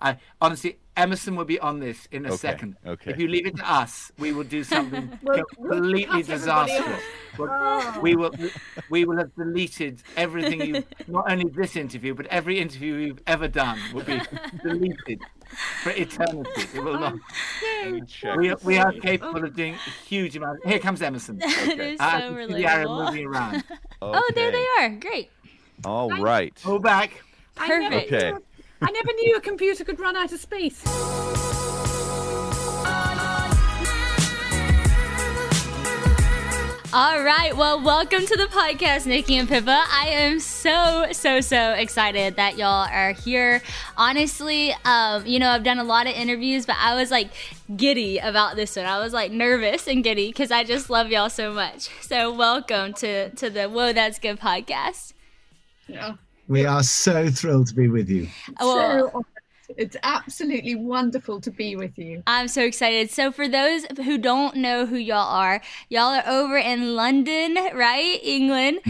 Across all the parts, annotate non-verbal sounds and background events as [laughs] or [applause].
I honestly, Emerson will be on this in a Okay, second. okay. If you leave it to us, we will do something [laughs] We'll- we'll completely disastrous. off. We'll- Oh. We will, we will have deleted everything you, not only this interview, but every interview you've ever done will be [laughs] deleted for eternity. It will not. Let We, we are capable of doing a huge amounts. Here comes Emerson. [laughs] They're ah, so can see the arrow moving around. Oh, there they are. Great. All right. Pull back. Perfect. Okay. Knew- I never knew a computer could run out of space. All right. Well, welcome to the podcast, Nicky and Pippa. I am so, so, so excited that y'all are here. Honestly, um, you know, I've done a lot of interviews, but I was like giddy about this one. I was like nervous and giddy because I just love y'all so much. So, welcome to to the Whoa, That's Good podcast. Yeah. We are so thrilled to be with you. Well, So it's absolutely wonderful to be with you. I'm so excited. So, for those who don't know who y'all are, y'all are over in London, right? England.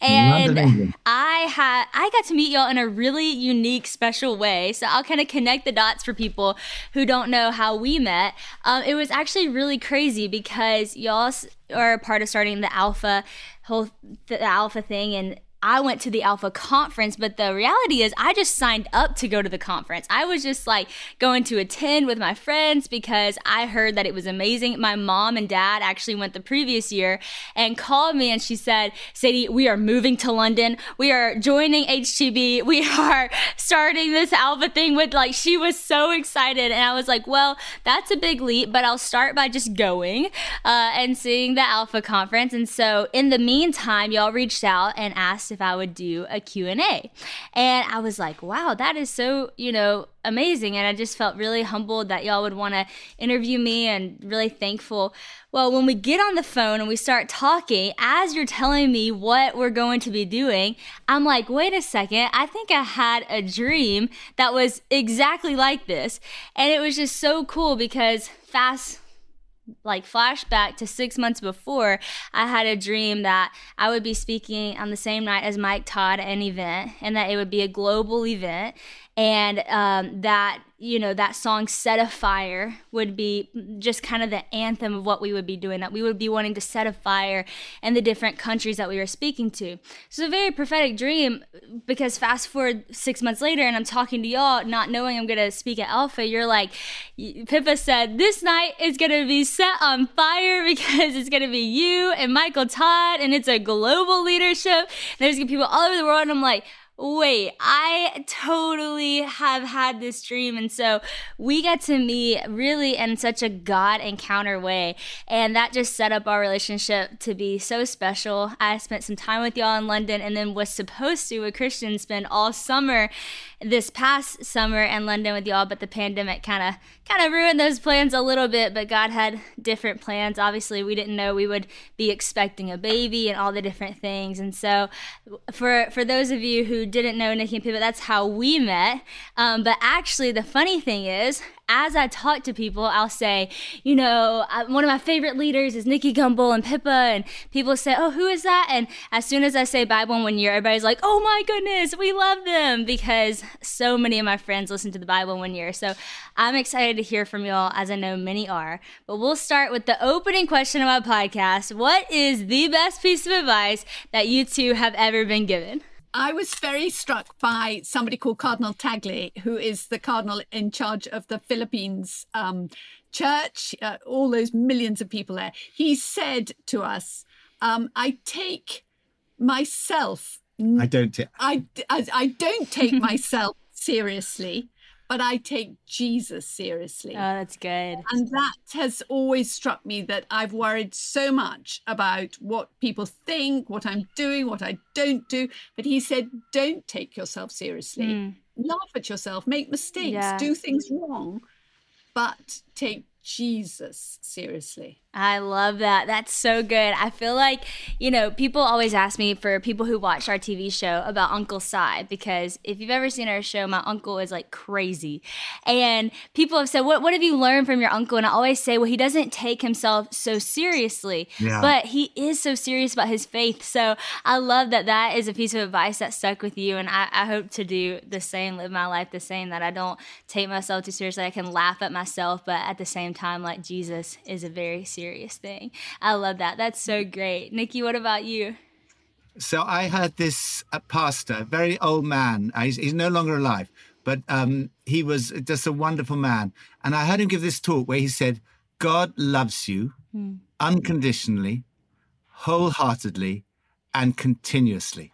And London, England. I had I got to meet y'all in a really unique, special way. So I'll kind of connect the dots for people who don't know how we met. Um, it was actually really crazy because y'all are a part of starting the Alpha whole the Alpha thing, and I went to the Alpha conference, but the reality is I just signed up to go to the conference. I was just like going to attend with my friends because I heard that it was amazing. My mom and dad actually went the previous year and called me and she said, Sadie, we are moving to London. We are joining HTB. We [laughs] are starting this Alpha thing with like, she was so excited. And I was like, well, that's a big leap, but I'll start by just going uh, and seeing the Alpha conference. And so in the meantime, y'all reached out and asked if I would do a Q&A. And I was like, wow, that is so, you know, amazing. And I just felt really humbled that y'all would want to interview me and really thankful. Well, when we get on the phone and we start talking, as you're telling me what we're going to be doing, I'm like, wait a second, I think I had a dream that was exactly like this. And it was just so cool because fast like flashback to six months before, I had a dream that I would be speaking on the same night as Mike Todd at an event, and that it would be a global event, and um, that you know that song "Set a Fire" would be just kind of the anthem of what we would be doing. That we would be wanting to set a fire in the different countries that we were speaking to. So a very prophetic dream because fast forward six months later, and I'm talking to y'all, not knowing I'm gonna speak at Alpha. You're like, Pippa said, this night is gonna be set on fire [laughs] because it's gonna be you and Michael Todd, and it's a global leadership. There's gonna be people all over the world, and I'm like wait, I totally have had this dream. And so we get to meet really in such a God encounter way. And that just set up our relationship to be so special. I spent some time with y'all in London and then was supposed to, with Christian, spend all summer this past summer in London with y'all, but the pandemic kind of kind of ruined those plans a little bit. But God had different plans. Obviously, we didn't know we would be expecting a baby and all the different things. And so, for for those of you who didn't know Nicky and Pippa, that's how we met. Um, but actually, the funny thing is, as I talk to people, I'll say, you know, uh, one of my favorite leaders is Nicky Gumbel and Pippa, and people say, oh, who is that? And as soon as I say Bible in one year, everybody's like, oh my goodness, we love them because so many of my friends listen to the Bible in one year. So I'm excited to hear from y'all, as I know many are. But we'll start with the opening question of my podcast. What is the best piece of advice that you two have ever been given? I was very struck by somebody called Cardinal Tagle, who is the cardinal in charge of the Philippines um, church, uh, all those millions of people there. He said to us, um, I take myself, I don't. T- I, I, I don't take [laughs] myself seriously, but I take Jesus seriously. Oh, that's good. And that has always struck me that I've worried so much about what people think, what I'm doing, what I don't do. But he said, don't take yourself seriously. Mm. Laugh at yourself, make mistakes, Yeah. do things wrong, but take Jesus seriously. I love that. That's so good. I feel like, you know, people always ask me for people who watch our TV show about Uncle Si because if you've ever seen our show, my uncle is like crazy. And people have said, What what have you learned from your uncle? And I always say, Well, he doesn't take himself so seriously, Yeah. but he is so serious about his faith. So I love that that is a piece of advice that stuck with you. And I, I hope to do the same, live my life the same, that I don't take myself too seriously. I can laugh at myself, but at the same time, like Jesus is a very serious thing. I love that. That's so great. Nicky, what about you? So I heard this uh, pastor, very old man. uh, He's, he's no longer alive, but um, he was just a wonderful man. And I heard him give this talk where he said, God loves you unconditionally, wholeheartedly, and continuously.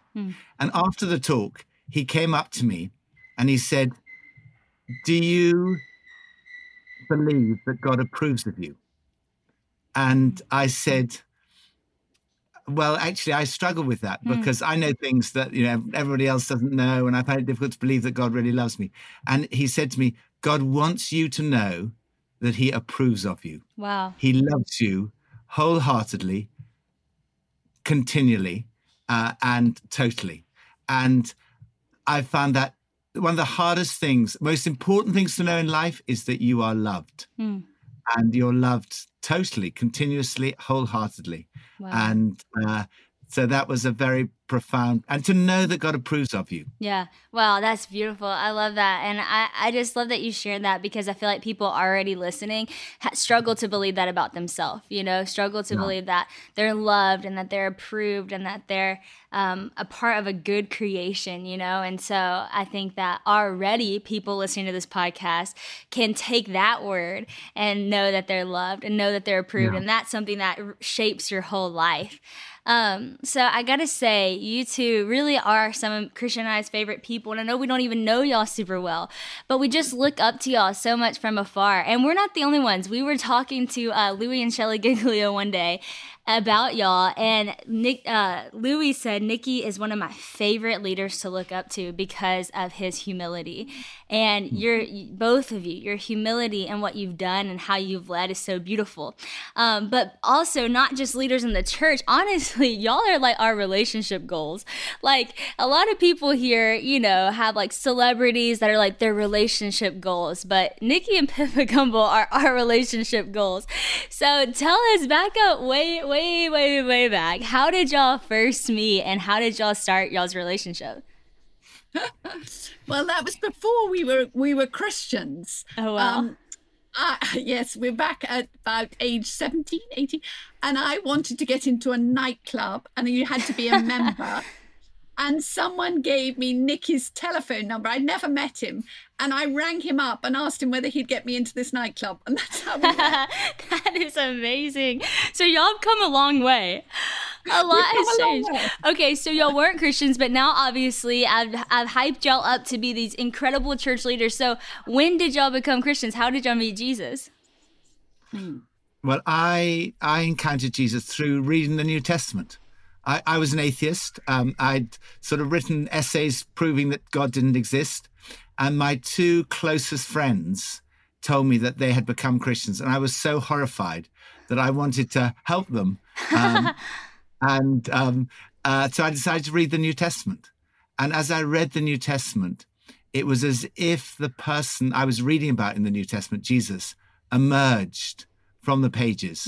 And after the talk, he came up to me and he said, Do you believe that God approves of you? And I said, well, actually, I struggle with that because I know things that you know everybody else doesn't know, and I find it difficult to believe that God really loves me. And he said to me, "God wants you to know that He approves of you. Wow. He loves you wholeheartedly, continually, uh, and totally." And I found that one of the hardest things, most important things to know in life, is that you are loved, Hmm. and you're loved totally, continuously, wholeheartedly Wow. and uh, so that was a very profound and to know that god approves of you Yeah. Wow, that's beautiful. I love that. And I, I just love that you shared that because I feel like people already listening ha- struggle to believe that about themselves, you know, struggle to believe that they're loved and that they're approved and that they're um, a part of a good creation, you know. And so I think that already people listening to this podcast can take that word and know that they're loved and know that they're approved. Yeah. And that's something that r- shapes your whole life. Um, so I gotta say, you two really are some of Christian and I's favorite people, and I know we don't even know y'all super well, but we just look up to y'all so much from afar. And we're not the only ones. We were talking to uh, Louie and Shelley Giglio one day about y'all, and Nick, uh, Louie said Nicky is one of my favorite leaders to look up to because of his humility. And you're both of you, your humility and what you've done and how you've led is so beautiful. Um, but also not just leaders in the church. [laughs] Honestly, y'all are like our relationship goals. Like a lot of people here, you know, have like celebrities that are like their relationship goals, but Nicky and Pippa Gumbel are our [laughs] relationship goals. So tell us back up way, way, way, way way back. How did y'all first meet and how did y'all start y'all's relationship? [laughs] Well, that was before we were we were Christians. Oh, wow. Um, I, [laughs] yes, we're back at about age 17, 18. And I wanted to get into a nightclub, and you had to be a member. [laughs] and someone gave me Nicky's telephone number. I'd never met him. And I rang him up and asked him whether he'd get me into this nightclub. And [laughs] that's how we met. [laughs] that is amazing. So y'all have come a long way. A lot has come a long changed. Okay, so y'all weren't Christians, but now obviously I've I've hyped y'all up to be these incredible church leaders. So when did y'all become Christians? How did y'all meet Jesus? well i i encountered jesus through reading the new testament i, I was an atheist. Um, i'd sort of written essays proving that god didn't exist. And my two closest friends told me that they had become christians. And i was so horrified that i wanted to help them. Um, [laughs] and um, uh, so I decided to read the New Testament. And as I read the New Testament, it was as if the person I was reading about in the New Testament, Jesus, emerged from the pages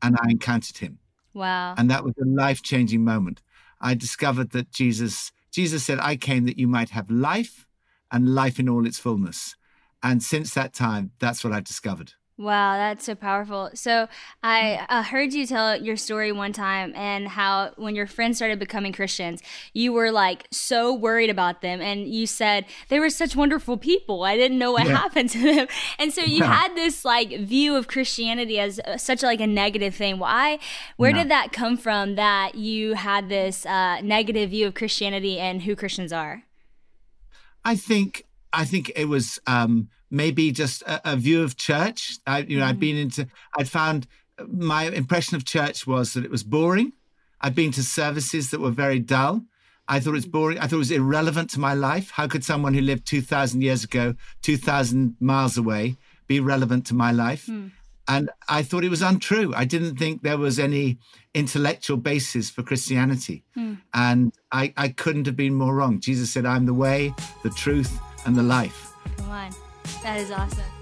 and I encountered him. Wow. And that was a life changing moment. I discovered that Jesus, Jesus said, I came that you might have life and life in all its fullness. And since that time, that's what I've discovered. Wow, that's so powerful. So I uh, heard you tell your story one time and how when your friends started becoming Christians, you were like so worried about them, and you said they were such wonderful people. I didn't know what Yeah. happened to them, [laughs] and so you Yeah. had this like view of Christianity as uh, such like a negative thing. Why? Where Yeah. did that come from? That you had this uh, negative view of Christianity and who Christians are? I think I think it was um, maybe just a, a view of church. I, you know, I'd mm-hmm. been into. I'd found uh, my impression of church was that it was boring. I'd been to services that were very dull. I thought it was mm. boring. I thought it was irrelevant to my life. How could someone who lived two thousand years ago, two thousand miles away, be relevant to my life? Hmm. and I thought it was untrue. I didn't think there was any intellectual basis for Christianity. Hmm. And I, I couldn't have been more wrong. Jesus said, I'm the way, the truth, and the life. Come on. That is awesome.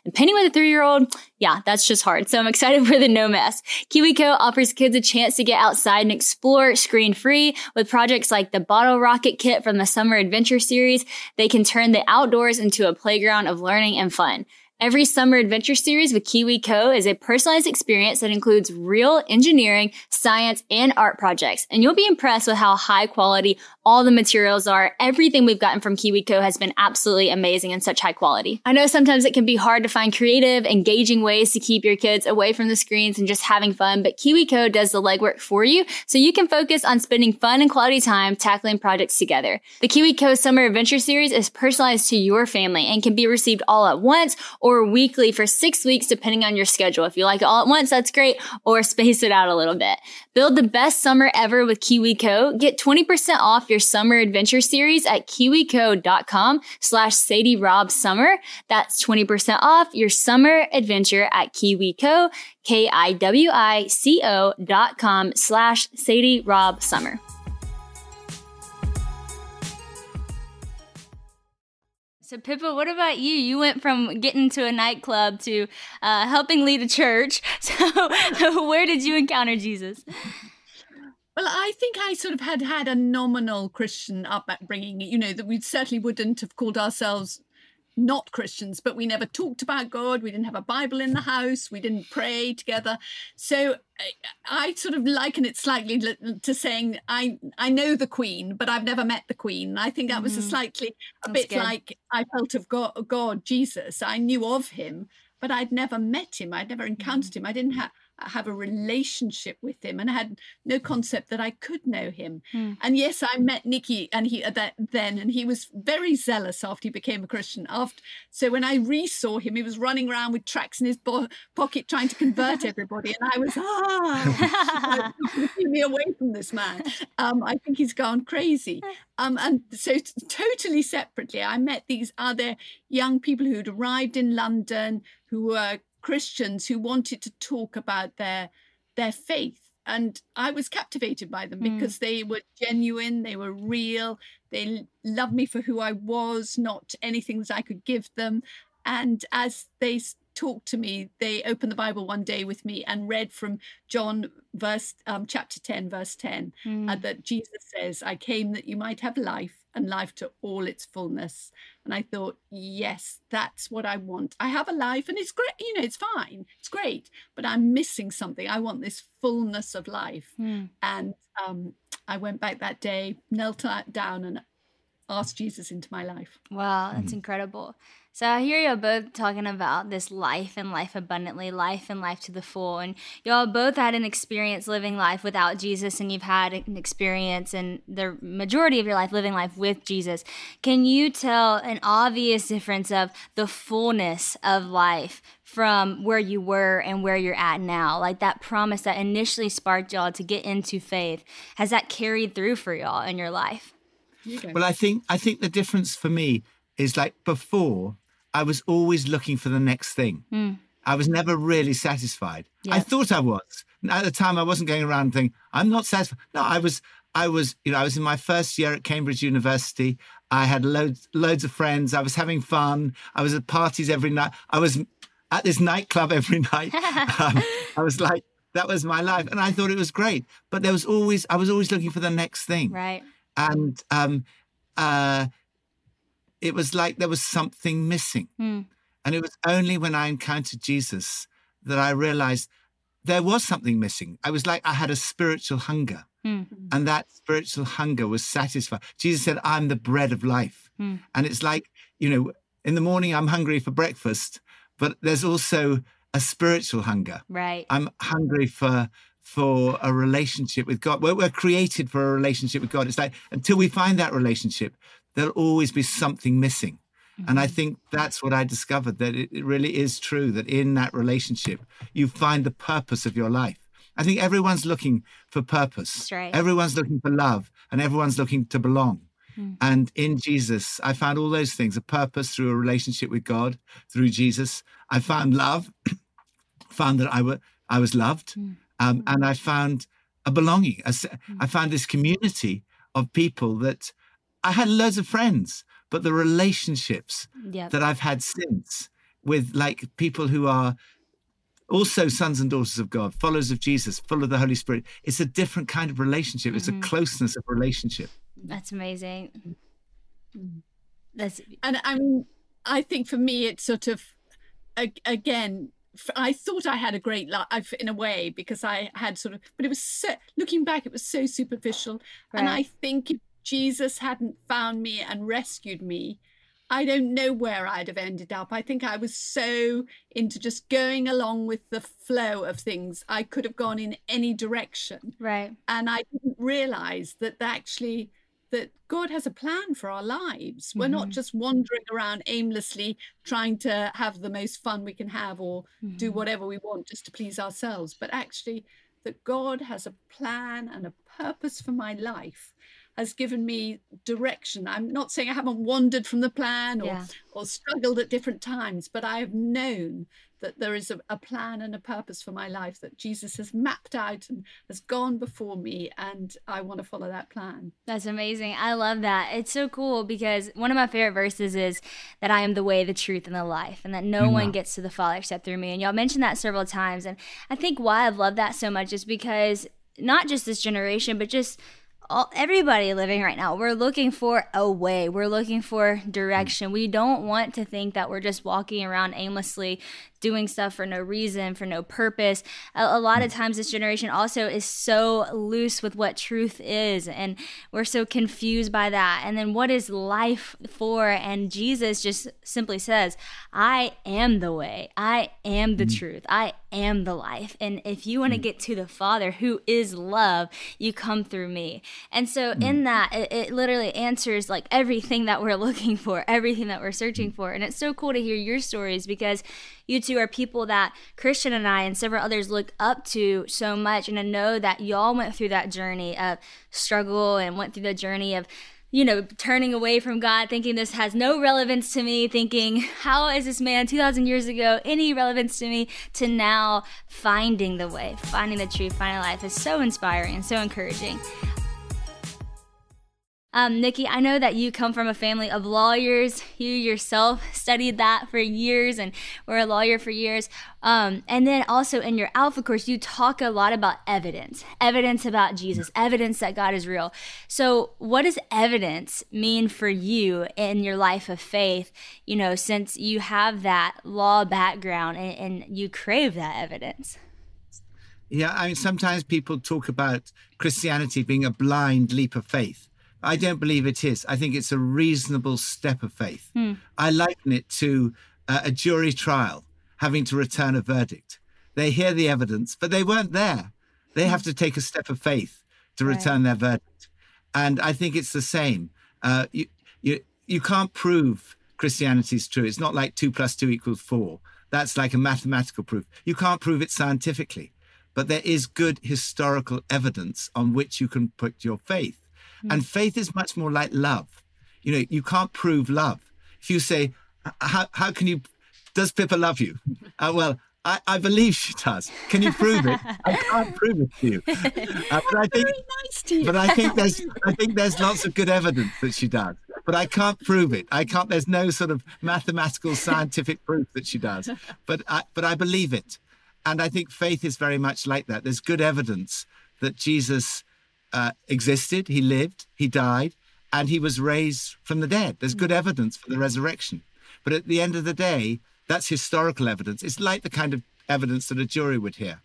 And painting with a three year old, yeah, that's just hard. So I'm excited [laughs] for the no mess. KiwiCo offers kids a chance to get outside and explore screen free with projects like the bottle rocket kit from the summer adventure series. They can turn the outdoors into a playground of learning and fun. Every summer adventure series with KiwiCo is a personalized experience that includes real engineering, science, and art projects. And you'll be impressed with how high quality all the materials are. Everything we've gotten from KiwiCo has been absolutely amazing and such high quality. I know sometimes it can be hard to find creative, engaging ways to keep your kids away from the screens and just having fun, but KiwiCo does the legwork for you so you can focus on spending fun and quality time tackling projects together. The KiwiCo Summer Adventure Series is personalized to your family and can be received all at once or weekly for six weeks, depending on your schedule. If you like it all at once, that's great, or space it out a little bit. Build the best summer ever with KiwiCo. Get 20% off your summer adventure series at kiwico.com slash Sadie Rob Summer. That's 20% off your summer adventure at KiwiCo, K-I-W-I-C-O dot com slash Sadie Rob Summer. So Pippa, what about you? You went from getting to a nightclub to uh, helping lead a church. [laughs] So [laughs] where did you encounter Jesus? Well, I think I sort of had had a nominal Christian upbringing. You know that we certainly wouldn't have called ourselves not Christians, but we never talked about God. We didn't have a Bible in the house. We didn't pray together. So I, I sort of liken it slightly to saying I I know the Queen, but I've never met the Queen. I think that was a mm-hmm. slightly a That's bit good. like I felt of God, God, Jesus. I knew of him, but I'd never met him. I'd never encountered mm-hmm. him. I didn't have have a relationship with him and I had no concept that I could know him. Hmm. And yes, I met Nicky and he uh, that then and he was very zealous after he became a Christian. After so when I re-saw him, he was running around with tracts in his bo- pocket trying to convert [laughs] everybody, and I was ah, [laughs] [laughs] keep me away from this man. Um, I think he's gone crazy. Um, and so t- totally separately, I met these other young people who'd arrived in London who were Christians who wanted to talk about their their faith. And I was captivated by them Mm. because they were genuine, they were real, they loved me for who I was, not anything that I could give them. And as they talked to me, they opened the Bible one day with me and read from John verse um, chapter 10, verse 10, Hmm. uh, that Jesus says, I came that you might have life and life to all its fullness. And I thought, yes, that's what I want. I have a life and it's great, you know, it's fine, it's great, but I'm missing something. I want this fullness of life. Hmm. And um, I went back that day, knelt down and asked Jesus into my life. Wow, that's incredible. So I hear y'all both talking about this life and life abundantly, life and life to the full. And y'all both had an experience living life without Jesus, and you've had an experience and the majority of your life living life with Jesus. Can you tell an obvious difference of the fullness of life from where you were and where you're at now? Like that promise that initially sparked y'all to get into faith, has that carried through for y'all in your life? You. Well, I think I think the difference for me is like before, I was always looking for the next thing. I was never really satisfied. I thought I was. At the time, I wasn't going around thinking I'm not satisfied. No, I was. I was. You know, I was in my first year at Cambridge University. I had loads loads of friends. I was having fun. I was at parties every night. I was at this nightclub [laughs] every night. [laughs] um, I was like, that was my life, and I thought it was great. But there was always, I was always looking for the next thing Right. and um, uh, it was like there was something missing. Hmm. And it was only when I encountered Jesus that I realized there was something missing. I was like I had a spiritual hunger, Hmm. and that spiritual hunger was satisfied. Jesus said, "I'm the bread of life," Hmm. and it's like you know, in the morning I'm hungry for breakfast, but there's also a spiritual hunger. Right. I'm hungry for for a relationship with God. We're, we're created for a relationship with God. It's like until we find that relationship, there'll always be something missing. And I mm-hmm. think that's what I discovered that it, it really is true that in that relationship, you find the purpose of your life. I think everyone's looking for purpose. Right. Everyone's looking for love and everyone's looking to belong. Mm. And in Jesus, I found all those things a purpose through a relationship with God, through Jesus. I found love, [coughs] found that I, wa- I was loved, mm. um, mm. and I found a belonging. I found this community of people that I had loads of friends, but the relationships Yep. that I've had since with like people who are also sons and daughters of God, followers of Jesus, full of the Holy Spirit. It's a different kind of relationship. It's a mm-hmm. closeness of relationship. That's amazing. That's and I mean, I think for me, it's sort of, again, I thought I had a great life in a way because I had sort of, but it was so, looking back, it was so superficial. And I think if Jesus hadn't found me and rescued me, I don't know where I'd have ended up. I think I was so into just going along with the flow of things. I could have gone in any direction right. and I didn't realize that actually that God has a plan for our lives. We're not mm-hmm. just wandering around aimlessly trying to have the most fun we can have or do mm-hmm. whatever we want just to please ourselves, but actually that God has a plan and a purpose for my life has given me direction. I'm not saying I haven't wandered from the plan or Yeah. or struggled at different times, but I have known that there is a, a plan and a purpose for my life that Jesus has mapped out and has gone before me, and I want to follow that plan. That's amazing. I love that. It's so cool because one of my favorite verses is that I am the way, the truth, and the life, and that no one mm-hmm. gets to the Father except through me. And y'all mentioned that several times. And I think why I've loved that so much is because not just this generation, but just all, everybody living right now, we're looking for a way. We're looking for hmm. direction. We don't want to think that we're just walking around aimlessly doing stuff for no reason, for no purpose. A, a, lot of mm. times, this generation also is so loose with what truth is, and we're so confused by that. And then, what is life for? And Jesus just simply says, I am the way, I am the mm. truth, I am the life. And if you want to mm. get to the Father, who is love, you come through me. And so, in that, it, it literally answers like everything that we're [laughs] looking for, everything that we're searching for. And it's so cool to hear your stories because you are people that Christian and I and several others look up to so much. And I know that y'all went through that journey of struggle and went through the journey of you know, turning away from God, thinking this has no relevance to me, thinking, how is this man 2,000 years ago any relevance to me, to now finding the way, finding the truth, finding life is so inspiring and so encouraging. Um, Nicky, I know that you come from a family of lawyers. You yourself studied that for years and were a lawyer for years. Um, and then also in your Alpha course, you talk a lot about evidence evidence about Jesus, evidence that God is real. So, what does evidence mean for you in your life of faith? You know, since you have that law background and, and you crave that evidence? Yeah, I mean, sometimes people talk about Christianity being a blind leap of faith. I don't believe it is. I think it's a reasonable step of faith. Hmm. I liken it to uh, a jury trial having to return a verdict. They hear the evidence, but they weren't there. They have to take a step of faith to Right. return their verdict. And I think it's the same. Uh, you, you, you can't prove Christianity is true. It's not like two plus two equals four. That's like a mathematical proof. You can't prove it scientifically, but there is good historical evidence on which you can put your faith. And faith is much more like love. You know, you can't prove love. If you say, how, how can you, does Pippa love you? Uh, well, I, I believe she does. Can you prove it? I can't prove it to you. [laughs] Uh, but I think, Very nice to you. but I think there's, [laughs] I think there's lots of good evidence that she does. But I can't prove it. I can't. There's no sort of mathematical, scientific [laughs] proof that she does. But I, but I believe it, and I think faith is very much like that. There's good evidence that Jesus uh, existed, he lived, he died, and he was raised from the dead. There's good evidence for the resurrection. But at the end of the day, that's historical evidence. It's like the kind of evidence that a jury would hear.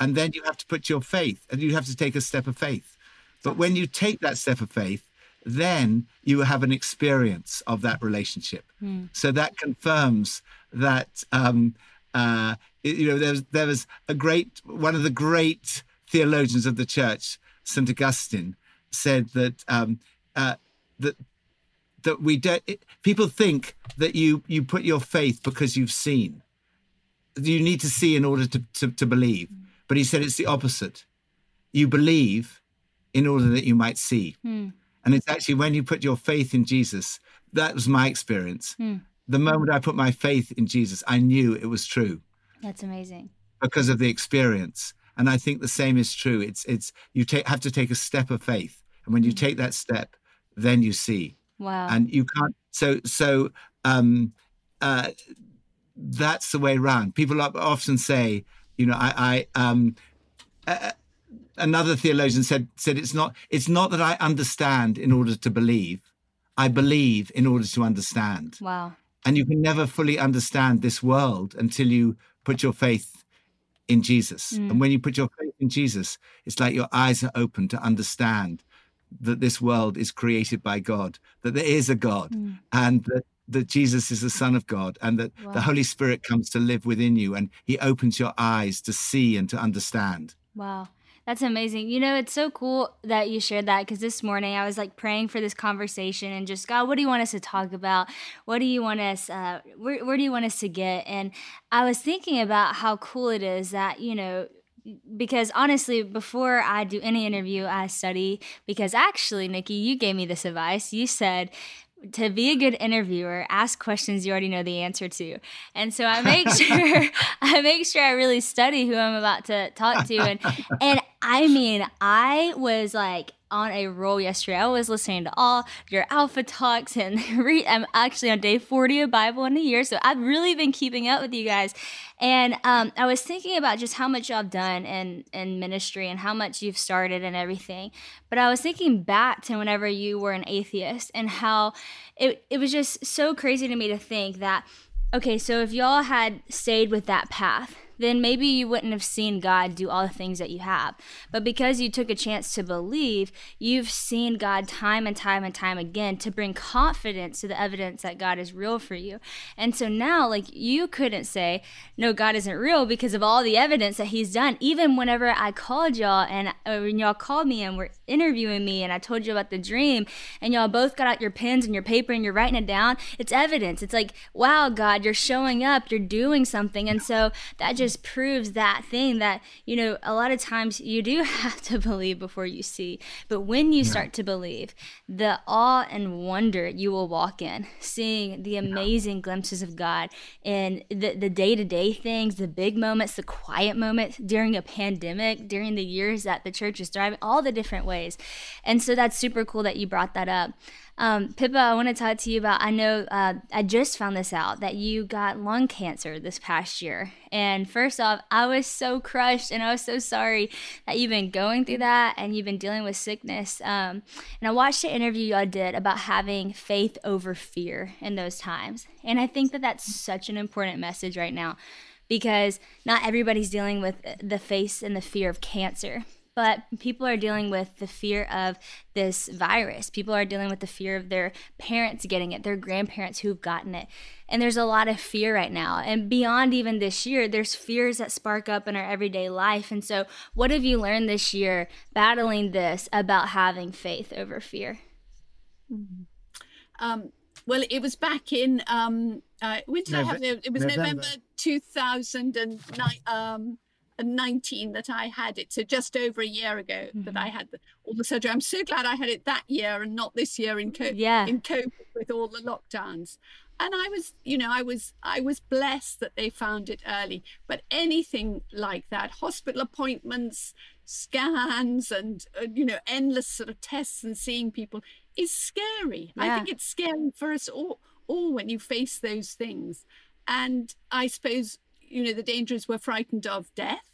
And then you have to put your faith and you have to take a step of faith. But when you take that step of faith, then you have an experience of that relationship. So that confirms that um, uh, you know there was, there was a great one of the great theologians of the church, Saint Augustine, said that um, uh, that that we don't. It, people think that you you put your faith because you've seen. You need to see in order to, to, to believe. But he said it's the opposite. You believe in order that you might see. And it's actually when you put your faith in Jesus, that was my experience. The moment I put my faith in Jesus, I knew it was true That's amazing. because of the experience. And I think the same is true. It's it's you take have to take a step of faith. And when you take that step, then you see. Wow. And you can't so so um uh that's the way around. People often say, you know, I, I um uh, another theologian said said it's not it's not that I understand in order to believe. I believe in order to understand. wow. And you can never fully understand this world until you put your faith in Jesus. And mm. when you put your faith in Jesus, it's like your eyes are open to understand that this world is created by God, that there is a God, mm. and that, that Jesus is the Son of God, and that Wow. the Holy Spirit comes to live within you and He opens your eyes to see and to understand. Wow. That's amazing. You know, it's so cool that you shared that because this morning I was like praying for this conversation and just, God, what do you want us to talk about? What do you want us, uh, where, where do you want us to get? And I was thinking about how cool it is that, you know, because honestly, before I do any interview, I study because actually, Nicky, you gave me this advice. You said, to be a good interviewer, ask questions you already know the answer to. And so I make [laughs] sure I make sure I really study who I'm about to talk to and and I mean, I was like on a roll yesterday. I was listening to all your alpha talks and [laughs] re- I'm actually on day 40 of Bible in a year. So I've really been keeping up with you guys. And um, I was thinking about just how much y'all done in, in ministry and how much you've started and everything. But I was thinking back to whenever you were an atheist and how it, it was just so crazy to me to think that, okay, so if y'all had stayed with that path, then maybe you wouldn't have seen God do all the things that you have. But because you took a chance to believe, you've seen God time and time and time again to bring confidence to the evidence that God is real for you. And so now, like, you couldn't say, no, God isn't real because of all the evidence that He's done. Even whenever I called y'all and uh, when y'all called me and were interviewing me and I told you about the dream and y'all both got out your pens and your paper and you're writing it down, it's evidence. It's like, wow, God, you're showing up, you're doing something. And so that just just proves that thing that, you know, a lot of times you do [laughs] have to believe before you see. But when you yeah. start to believe, the awe and wonder you will walk in, seeing the amazing yeah. glimpses of God and the, the day-to-day things, the big moments, the quiet moments during a pandemic, during the years that the church is thriving, all the different ways. And so that's super cool that you brought that up. Um, Pippa, I want to talk to you about. I know uh, I just found this out that you got lung cancer this past year. And first off, I was so crushed and I was so sorry that you've been going through that and you've been dealing with sickness. Um, and I watched the interview y'all did about having faith over fear in those times. And I think that that's such an important message right now because not everybody's dealing with the face and the fear of cancer but people are dealing with the fear of this virus. People are dealing with the fear of their parents getting it, their grandparents who've gotten it. And there's a lot of fear right now. And beyond even this year, there's fears that spark up in our everyday life. And so, what have you learned this year battling this about having faith over fear? Mm-hmm. Um, well, it was back in um, uh, when did I have it? It was November, November 2009. Um, 19 that I had it. So just over a year ago mm-hmm. that I had the, all the surgery. I'm so glad I had it that year and not this year in COVID, yeah. in COVID with all the lockdowns. And I was, you know, I was, I was blessed that they found it early. But anything like that, hospital appointments, scans, and uh, you know, endless sort of tests and seeing people is scary. Yeah. I think it's scary for us all, all when you face those things. And I suppose you know, the danger is we're frightened of death.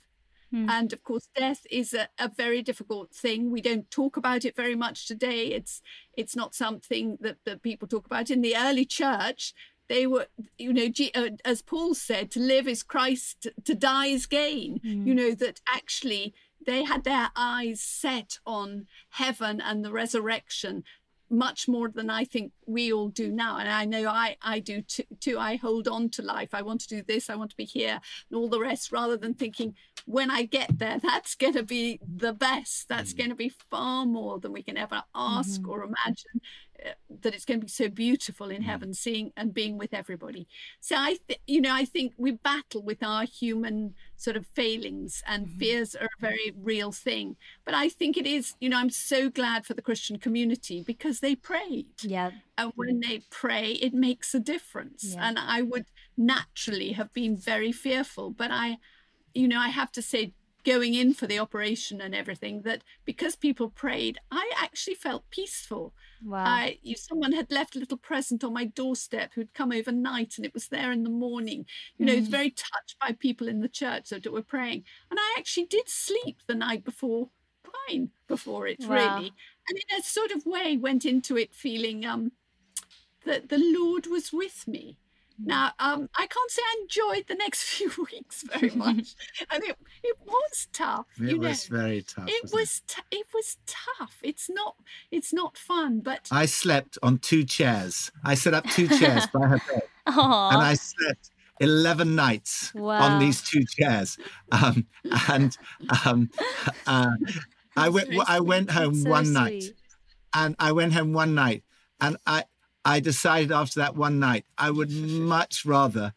Mm. And of course, death is a, a, very difficult thing. We don't talk about it very much today. It's it's not something that, that people talk about. In the early church, they were, you know, uh, as Paul said, to live is Christ, to die is gain. Mm. You know, that actually they had their eyes set on heaven and the resurrection much more than I think we all do now. And I know I, I do too, too. I hold on to life. I want to do this. I want to be here and all the rest rather than thinking when I get there, [laughs] that's going to be the best. That's mm. going to be far more than we can ever ask mm-hmm. or imagine that it's going to be so beautiful in mm. heaven seeing and being with everybody so i th- you know i think we battle with our human sort of failings and mm-hmm. fears are a very real thing but i think it is you know i'm so glad for the christian community because they prayed yeah and when they pray it makes a difference yeah. and i would naturally have been very fearful but i you know i have to say going in for the operation and everything that because people prayed i actually felt peaceful Wow. I, you, someone had left a little present on my doorstep who'd come overnight and it was there in the morning. You know, mm. was very touched by people in the church that were praying. And I actually did sleep the night before, fine before it, wow. really. And in a sort of way went into it feeling um, that the Lord was with me. Now, um, I can't say I enjoyed the next [laughs] few weeks very [laughs] much, and it it was tough. It was know. very tough. It was t- it was tough. It's not it's not fun, but I slept on two chairs. I set up two chairs by her bed, [laughs] Aww. and I slept 11 nights wow. on these two chairs. Um, and um, uh, I went I went home so one sweet. night, and I went home one night, and I I decided after that one night I would much rather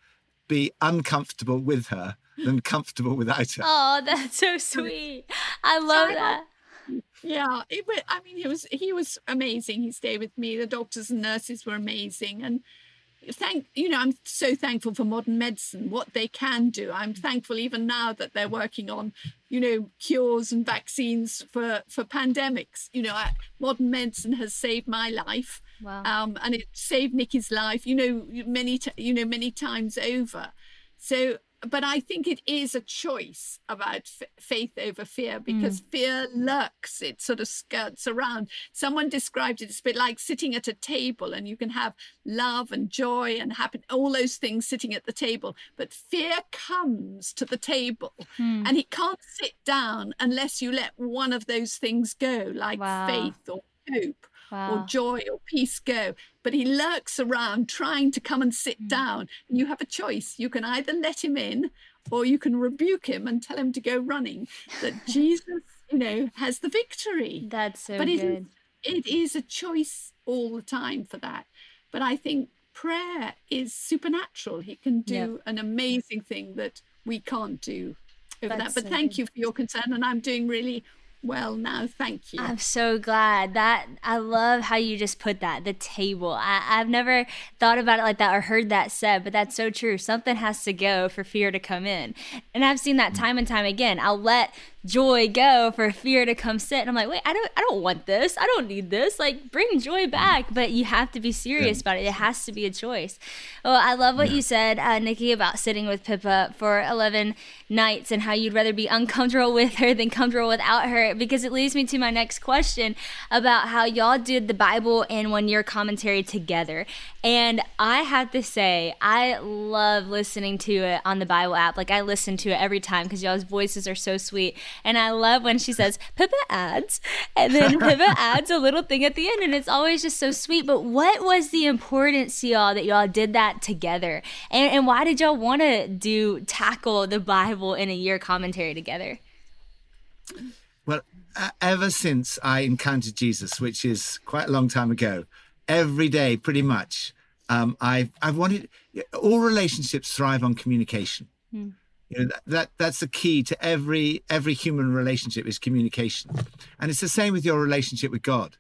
be uncomfortable with her than comfortable without her. Oh, that's so sweet. I love that. Yeah, it was, I mean, he was he was amazing. He stayed with me. The doctors and nurses were amazing, and thank you know i'm so thankful for modern medicine what they can do i'm thankful even now that they're working on you know cures and vaccines for for pandemics you know I, modern medicine has saved my life Wow. um and it saved nicky's life you know many t- you know many times over. So but i think it is a choice about f- faith over fear because fear lurks it sort of skirts around. Someone described it it's a bit like sitting at a table and you can have love and joy and happy all those things sitting at the table but fear comes to the table. And it can't sit down unless you let one of those things go like Wow. faith or hope Wow. or joy or peace go. But he lurks around trying to come and sit Mm. down. And you have a choice. You can either let him in or you can rebuke him and tell him to go running. That [laughs] Jesus, you know, has the victory. That's so but it is, good. it is a choice all the time for that. But I think prayer is supernatural. He can do Yep. an amazing thing that we can't do over That's that. But so thank good. you for your concern. And I'm doing really well now. Thank you. I'm so glad that I love how you just put that the table. I, I've never thought about it like that or heard that said, but that's so true. Something has to go for fear to come in, and I've seen that mm. time and time again. I'll let joy go for fear to come sit, and I'm like, wait, I don't, I don't want this. I don't need this. Like, bring joy back, but you have to be serious about it. It has to be a choice. Well, I love what you said, uh, Nicky, about sitting with Pippa for 11 nights and how you'd rather be uncomfortable with her than comfortable without her because it leads me to my next question about how y'all did the Bible and one year commentary together. And I have to say, I love listening to it on the Bible app. Like I listen to it every time because y'all's voices are so sweet. And I love when she says, Pippa adds, and then [laughs] Pippa adds a little thing at the end, and it's always just so sweet. But what was the importance to y'all that y'all did that together? And, and why did y'all want to do tackle the Bible in a year commentary together? Well, ever since I encountered Jesus, which is quite a long time ago, every day, pretty much, um, I've I've wanted. All relationships thrive on communication. You know, that, that that's the key to every every human relationship is communication, and it's the same with your relationship with God.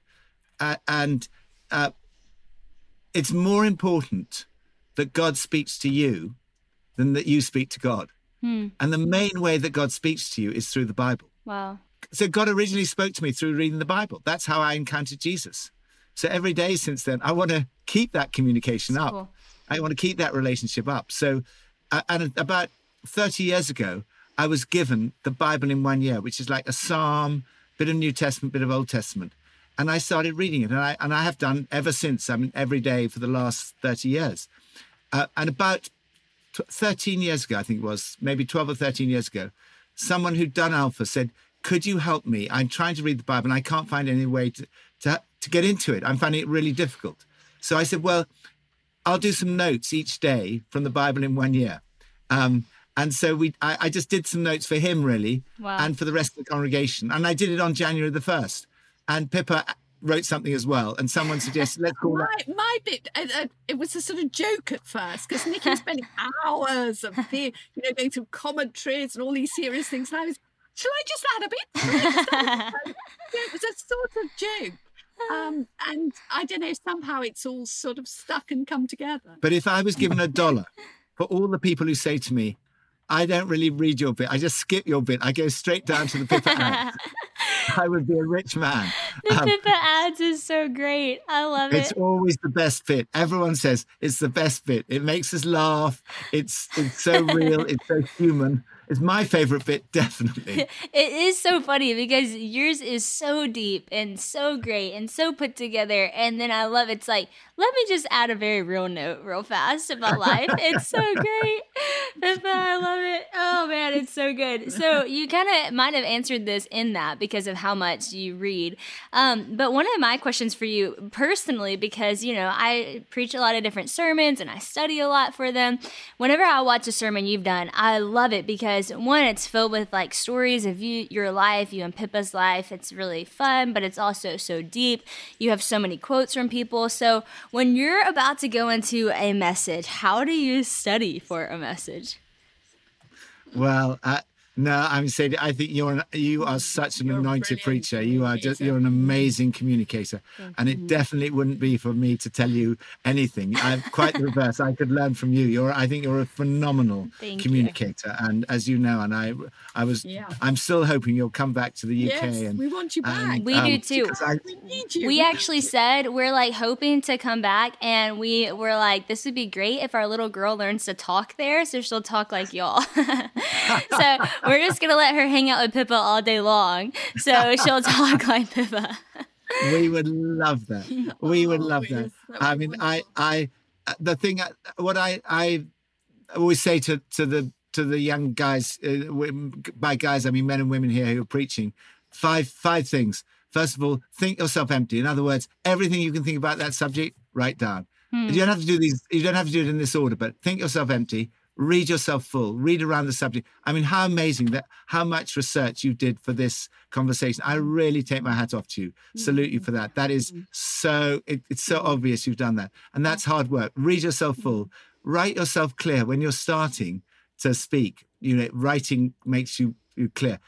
Uh, and uh, it's more important that God speaks to you than that you speak to God. And the main way that God speaks to you is through the Bible Wow. so God originally spoke to me through reading the Bible. That's how I encountered Jesus. So every day since then, I want to keep that communication up. cool. I want to keep that relationship up. So, uh, and about 30 years ago, I was given the Bible in one year, which is like a Psalm, bit of New Testament, bit of Old Testament. And I started reading it, and I and I have done ever since. I mean, every day for the last 30 years. Uh, and about tw- 13 years ago, I think it was, maybe 12 or 13 years ago, someone who'd done Alpha said, Could you help me? I'm trying to read the Bible and I can't find any way to, to, to get into it. I'm finding it really difficult. So I said, Well, I'll do some notes each day from the Bible in one year. Um, and so we, I, I just did some notes for him, really, Wow. and for the rest of the congregation. And I did it on January the 1st. And Pippa wrote something as well. And someone suggested, Let's call that. my, my bit, uh, uh, it was a sort of joke at first because Nicky [laughs] was spending hours of the, you know, going through commentaries and all these serious things. And I was, shall I just add a bit? Shall I just add a bit?" [laughs] It was a sort of joke. Um, and I don't know, somehow it's all sort of stuck and come together. But if I was given a dollar for all the people who say to me, I don't really read your bit, I just skip your bit, I go straight down to the Pippa [laughs] adds, I would be a rich man. The Um, Pippa adds is so great. I love it's it. It's always the best bit. Everyone says it's the best bit. It makes us laugh. It's it's so real. It's so human. It's my favorite bit, [laughs] definitely. [laughs] It is so funny because yours is so deep and so great and so put together. And then I love it's like, let me just add a very real note real fast about [laughs] life. It's so great. I love it. Oh man, it's so good. So you kind of might have answered this in that because of how much you read. Um, but one of my questions for you personally, because you know, I preach a lot of different sermons and I study a lot for them. Whenever I watch a sermon you've done, I love it because one, it's filled with like stories of you, your life, you and Pippa's life. It's really fun, but it's also so deep. You have so many quotes from people. So when you're about to go into a message, how do you study for a message? Well, I, No, I'm saying I think you're an, you are mm-hmm. such an You're anointed preacher. You are just you're an amazing communicator, and it definitely wouldn't be for me to tell you anything. I'm quite [laughs] the reverse. I could learn from you. You're I think you're a phenomenal Thank you. communicator, and as you know, and I I was Yeah. I'm still hoping you'll come back to the UK Yes, and we want you back. and, We um, do too. because I- We need you. We actually said we're like hoping to come back, and we were like, this would be great if our little girl learns to talk there, so she'll talk like y'all. [laughs] so we're just gonna let her hang out with Pippa all day long, so she'll talk [laughs] like Pippa. we would love that. We would Oh, love that. that I mean, I, I, uh, the thing, uh, what I, I always say to to the to the young guys, uh, by guys I mean men and women here who are preaching, five five things. First of all, think yourself empty. In other words, everything you can think about that subject, write down. You don't have to do these. You don't have to do it in this order, but think yourself empty. Read yourself full. Read around the subject. I mean, how amazing that how much research you did for this conversation. I really take my hat off to you. Mm-hmm. Salute you for that. That is mm-hmm. so. It, it's so mm-hmm. obvious you've done that, and that's hard work. Read yourself full. Write yourself clear when you're starting to speak. You know, writing makes you, you clear.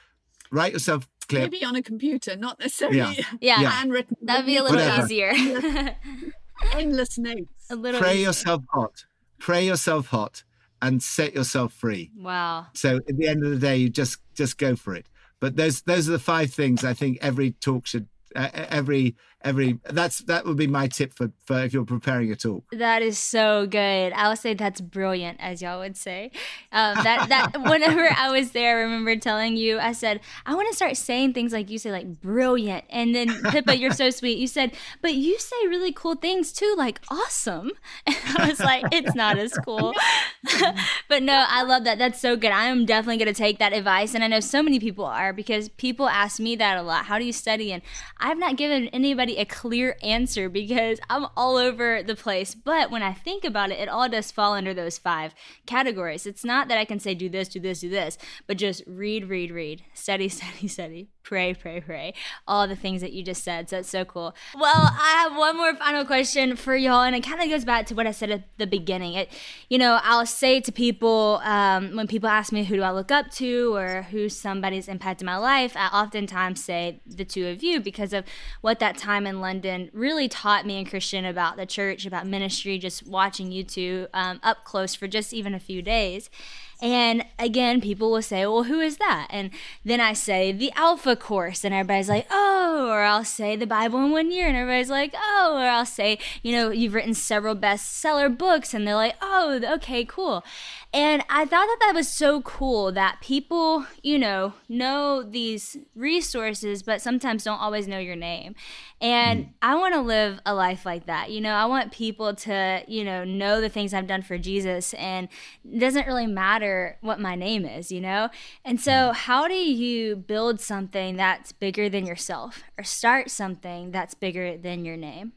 Write yourself clear. maybe on a computer, not necessarily Yeah. Yeah, [laughs] Yeah. handwritten. that'd be a little Whatever. easier. [laughs] [laughs] endless notes. a little. Pray easier. yourself hot. Pray yourself hot, and set yourself free. Wow. So at the end of the day, you just just go for it. But those those are the five things I think every talk should uh, every every that's that would be my tip for, for if you're preparing a talk. That is so good. I would say that's brilliant, as y'all would say. Um, that that [laughs] whenever I was there, I remember telling you, I said I want to start saying things like you say, like brilliant, and then [laughs] Pippa, you're so sweet. You said, but you say really cool things too, like awesome. [laughs] And I was like, it's not as cool. but no, I love that. That's so good. I am definitely going to take that advice, and I know so many people are because people ask me that a lot. How do you study? And I've not given anybody a clear answer because I'm all over the place. But when I think about it, it all does fall under those five categories. It's not that I can say do this, do this, do this, but just read, read, read, study, [laughs] study, study, pray, pray, pray. All the things that you just said. So it's so cool. Well, I have one more final question for y'all, and it kind of goes back to what I said at the beginning. It, you know, I'll say to people um, when people ask me who do I look up to or who somebody's impacted my life, I oftentimes say the two of you because of what that time in London really taught me and Christian about the church, about ministry, just watching you two um, up close for just even a few days. And again, people will say, well, who is that? And then I say the Alpha Course, and everybody's like, oh, or I'll say the Bible in one year, and everybody's like, oh, or I'll say, you know, you've written several bestseller books, and they're like, oh, okay, cool. And I thought that that was so cool that people, you know, know these resources, but sometimes don't always know your name. And mm. I want to live a life like that. You know, I want people to, you know, know the things I've done for Jesus and it doesn't really matter what my name is, you know? And so, mm. how do you build something that's bigger than yourself or start something that's bigger than your name?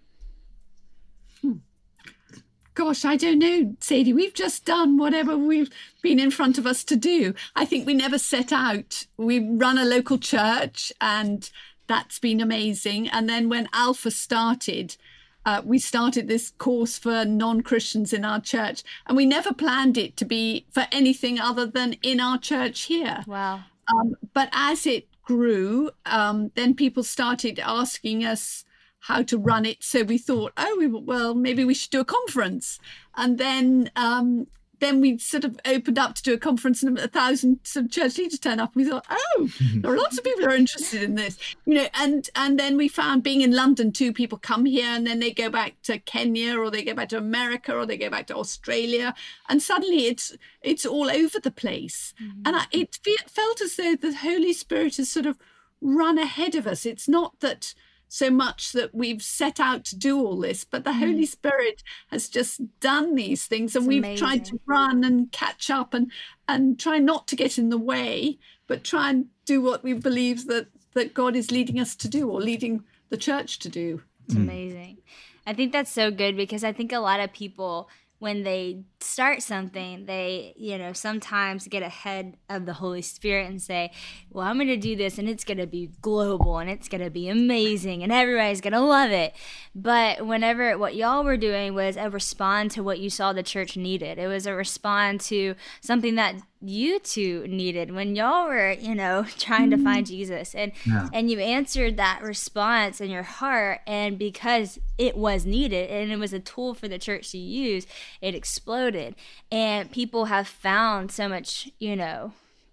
Gosh, I don't know, Sadie. We've just done whatever we've been in front of us to do. I think we never set out. We run a local church, and that's been amazing. And then when Alpha started, uh, we started this course for non Christians in our church, and we never planned it to be for anything other than in our church here. Wow. Um, but as it grew, um, then people started asking us how to run it. So we thought, oh, we, well, maybe we should do a conference. And then um, then we sort of opened up to do a conference, and a thousand sort of church leaders turned up. And We thought, oh, [laughs] there are lots of people who are interested in this, you know. And and then we found being in London too, people come here and then they go back to Kenya or they go back to America or they go back to Australia, and suddenly it's it's all over the place. And I, it fe- felt as though the Holy Spirit has sort of run ahead of us. It's not that so much that we've set out to do all this, but the Holy mm. Spirit has just done these things, and It's we've tried to run and catch up and and try not to get in the way, but try and do what we believe that that God is leading us to do or leading the church to do. It's mm. amazing. I think that's so good because I think a lot of people, when they start something, they, you know, sometimes get ahead of the Holy Spirit and say, well, I'm going to do this and it's going to be global and it's going to be amazing and everybody's going to love it. But whenever what y'all were doing was a respond to what you saw the church needed, it was a respond to something that you two needed when y'all were, you know, [laughs] trying to find mm-hmm. Jesus. And Yeah. and you answered that response in your heart and because it was needed and it was a tool for the church to use, it exploded. And people have found so much, you know,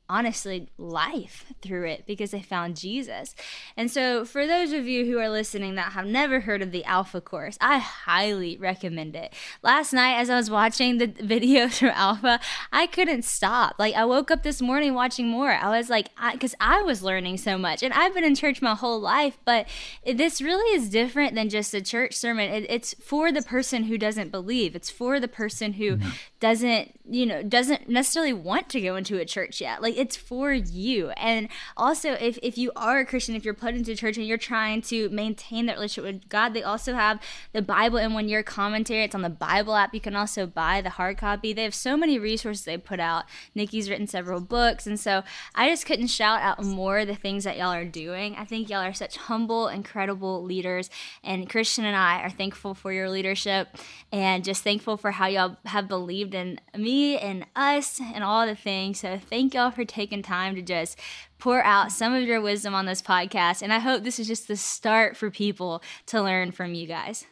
honestly life through it because they found Jesus. And so, for those of you who are listening that have never heard of the Alpha course, I highly recommend it. Last night, as I was watching the [laughs] videos from Alpha, I couldn't stop. Like, I woke up this morning watching more. I was like, because I, was learning so much, and I've been in church my whole life, but this really is different than just a church sermon. It, it's for the person who doesn't believe. It's for the person who mm-hmm. doesn't, you know, doesn't necessarily want to go into a church yet. Like it's for you. And also if, if you are a Christian, if you're put into church and you're trying to maintain that relationship with God, they also have the Bible in one year commentary. It's on the Bible app. You can also buy the hard copy. They have so many resources they put out. Nicky's written several books. And so I just couldn't shout out more the things that y'all are doing. I think y'all are such humble, incredible leaders. And Christian and I are thankful for your leadership and just thankful for how y'all have believed in me and us and all the things. So thank y'all for taking time to just pour out some of your wisdom on this podcast. And I hope this is just the start for people to learn from you guys.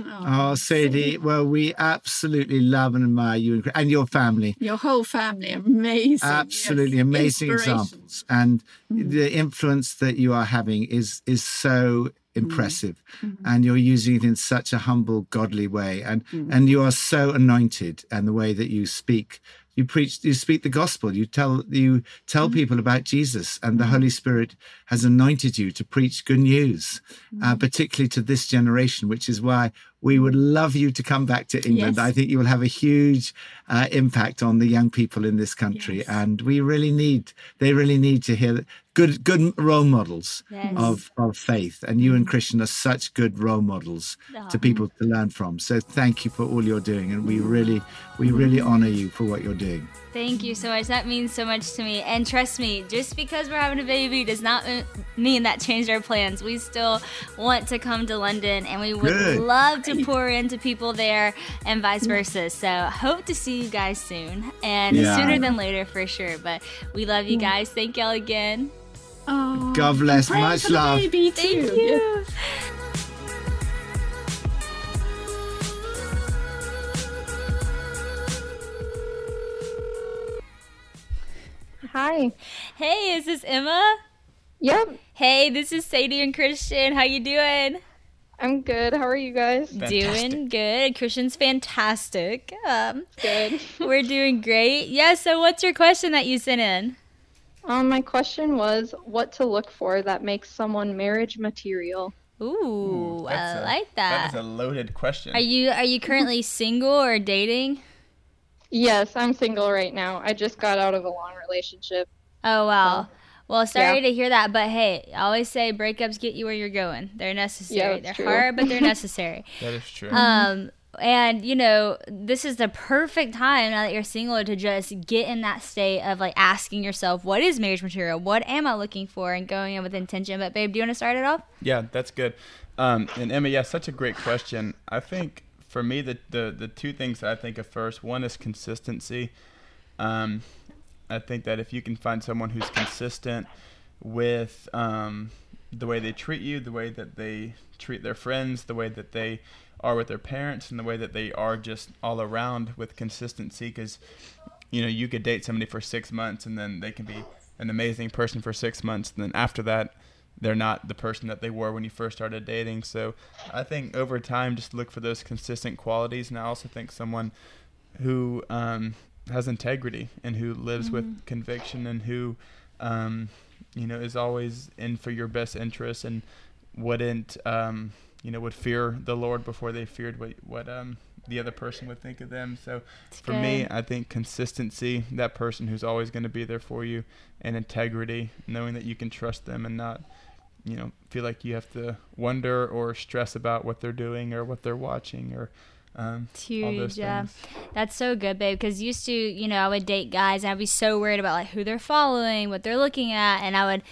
Oh, oh Sadie. Well, we absolutely love and admire you and- and your family. Your whole family, amazing. Absolutely yes. amazing examples, and mm. the influence that you are having is is so mm. impressive, mm-hmm. and you're using it in such a humble, godly way, and mm. and you are so anointed, and the way that you speak. You preach, you speak the gospel. You tell, you tell mm-hmm. people about Jesus, and the mm-hmm. Holy Spirit has anointed you to preach good news, uh, particularly to this generation. Which is why we would love you to come back to England. Yes. I think you will have a huge uh, impact on the young people in this country, Yes. and we really need. They really need to hear good, good role models Yes. of of faith. And you and Christian are such good role models to people to learn from. So thank you for all you're doing, and we really, we really honor you for what you're doing. Thank you so much. That means so much to me. And trust me, just because we're having a baby does not mean that changed our plans. We still want to come to London and we would Good. love to pour into people there and vice versa. So hope to see you guys soon and Yeah. sooner than later for sure. But we love you guys. Thank y'all again. Oh, God bless. Much love. baby Thank too. you. Hi. Hey, is this Emma? Yep. Hey, this is Sadie and Christian. How you doing? I'm good. How are you guys? Doing good. Christian's fantastic. Um, Good. [laughs] we're doing great. Yeah. So, what's your question that you sent in? Um, my question was what to look for that makes someone marriage material. Ooh, I That's a- like That that. is a loaded question. Are you are you currently [laughs] single or dating? Yes, I'm single right now. I just got out of a long relationship. Oh wow. Well, sorry Yeah. to hear that, but hey, I always say breakups get you where you're going. They're necessary. that's they're true. hard, but they're [laughs] necessary. that is true. Um, and you know, this is the perfect time now that you're single to just get in that state of like asking yourself, what is marriage material? What am I looking for? And going in with intention. But babe, do you want to start it off? yeah, that's good. Um, and Emma, yeah, such a great question. I think for me, the, the, the two things that I think of first, one is consistency. Um, I think that if you can find someone who's consistent with um, the way they treat you, the way that they treat their friends, the way that they are with their parents, and the way that they are just all around with consistency, because you know you could date somebody for six months and then they can be an amazing person for six months, and then after that they're not the person that they were when you first started dating. So I think over time, just look for those consistent qualities, and I also think someone who um, has integrity and who lives with conviction and who um, you know is always in for your best interest and wouldn't um, you know would fear the Lord before they feared what what um, the other person would think of them. So for me. I think consistency, that person who's always going to be there for you, and integrity, knowing that you can trust them and not you know feel like you have to wonder or stress about what they're doing or what they're watching or um, It's all those huge, yeah. things. That's so good, babe. Because used to, you know, I would date guys and I'd be so worried about like who they're following, what they're looking at, and I would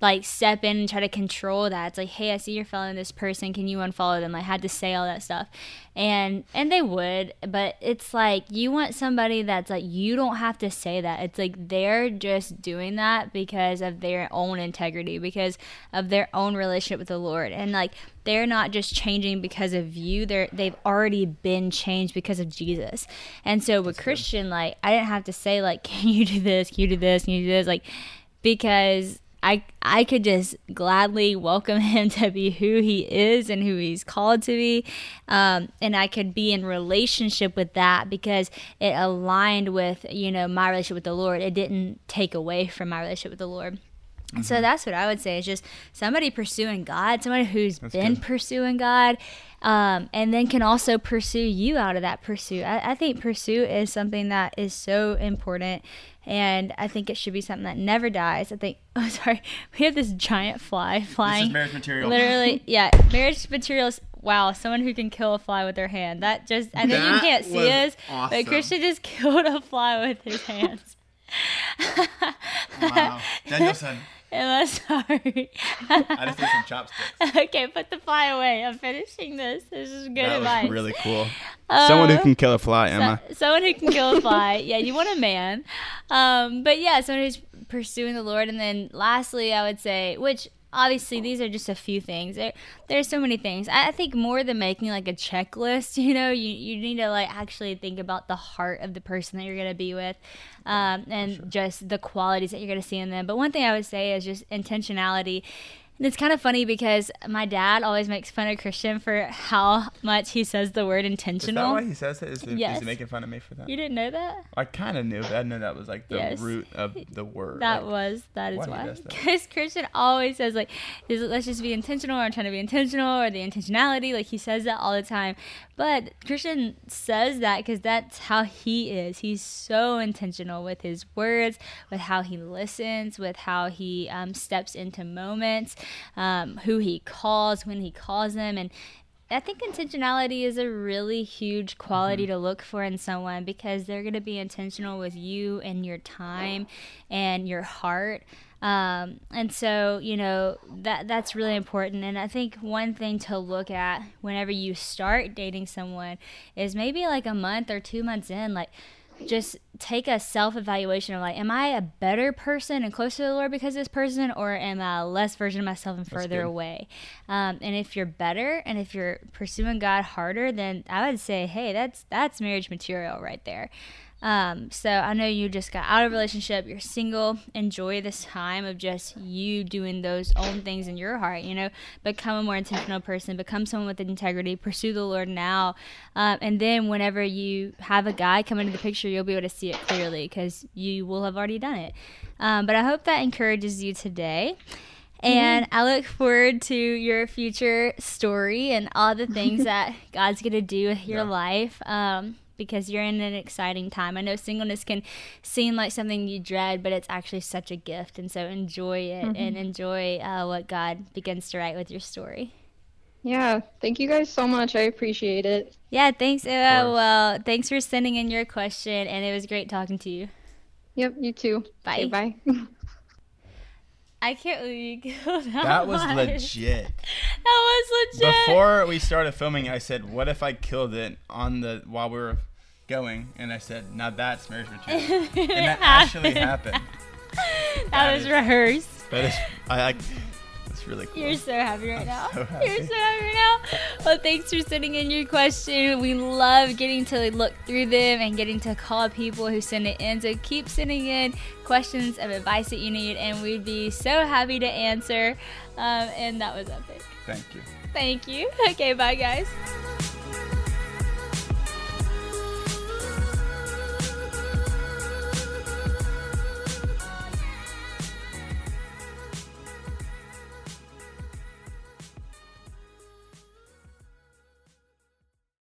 like step in and try to control that. It's like, hey, I see you're following this person. Can you unfollow them? I had to say all that stuff, and and they would, but it's like you want somebody that's like you don't have to say that. It's like they're just doing that because of their own integrity, because of their own relationship with the Lord, and like they're not just changing because of you. They're they've already been changed because of Jesus. And so with Christian, like I didn't have to say like, [laughs] can you do this? Can you do this? Can you do this? Like because I I could just gladly welcome [laughs] him to be who he is and who he's called to be, um, and I could be in relationship with that because it aligned with you know my relationship with the Lord. It didn't take away from my relationship with the Lord. So that's what I would say is just somebody pursuing God, somebody who's been good. pursuing God, um, and then can also pursue you out of that pursuit. I, I think pursuit is something that is so important, and I think it should be something that never dies. I think. [laughs] Oh, sorry, we have this giant fly flying. This is marriage material. Literally, [laughs] yeah, marriage materials. Wow, someone who can kill a fly with their hand. That just I know you can't see us, awesome. but Christian just [laughs] killed a fly with his hands. Wow. Daniel-san, I'm [laughs] sorry. I just need some chopsticks. [laughs] okay, put the fly away. I'm finishing this. This is good That advice. was really cool. Someone who can kill a fly, Emma. So- someone who can kill a fly. [laughs] yeah, you want a man. Um, but yeah, someone who's pursuing the Lord. And then lastly, I would say, which obviously these are just a few things. There, there's so many things. I, I think more than making like a checklist, [laughs] you know, you, you need to like actually think about the heart of the person that you're going to be with um, and just the qualities that you're going to see in them. But one thing I would say is just intentionality. And it's kind of funny because my dad always makes fun of Christian for how much he says the word intentional. Is that why he says it? Is he, Yes. is he making fun of me for that? You didn't know that? I kind of knew, but I know that was like the Yes. root of [laughs] the word. That like, was that is why he why. does that. Because Christian always says like, is it- let's just be intentional. Or I'm trying to be intentional, or the intentionality. Like he says that all the time. But Christian says that because that's how he is. He's so intentional with his words, with how he listens, with how he um, steps into moments, um, who he calls when he calls them, and I think intentionality is a really huge quality Mm-hmm. to look for in someone because they're going to be intentional with you and your time and your heart. Um, and so, you know, that that's really important. And I think one thing to look at whenever you start dating someone is maybe like a month or two months in, like just take a self evaluation of like, am I a better person and closer to the Lord because of this person, or am I a less version of myself and further away? Um, and if you're better and if you're pursuing God harder, then I would say, hey, that's that's marriage material right there. Um, so I know you just got out of a relationship, you're single. Enjoy this time of just you doing those own things in your heart. You know, become a more intentional person, become someone with integrity, pursue the Lord now, um, and then whenever you have a guy come into the picture, you'll be able to see it clearly because you will have already done it. Um, but I hope that encourages you today. And I look forward to your future story and all the things [laughs] that God's going to do with your Yeah. life um, because you're in an exciting time. I know singleness can seem like something you dread, but it's actually such a gift. And so enjoy it and enjoy uh, what God begins to write with your story. Yeah, thank you guys so much. I appreciate it. Yeah, thanks, Eva. course. Well, thanks for sending in your question, and it was great talking to you. Yep, you too. Bye. Okay, bye. [laughs] I can't believe you [laughs] killed that. That was one. legit. That was legit. Before we started filming, I said, "What if I killed it on the while we were going?" And I said, "Now that's marriage material." [laughs] and that actually happened. [laughs] that, that was is- rehearsed. But it's, I like. Really cool. You're so happy right I'm now. so [laughs] You're so happy right now. Well, thanks for sending in your question. We love getting to look through them and getting to call people who send it in. So keep sending in questions of advice that you need, and we'd be so happy to answer. Um, and that was epic. Thank you. Thank you. [laughs] Okay, bye, guys.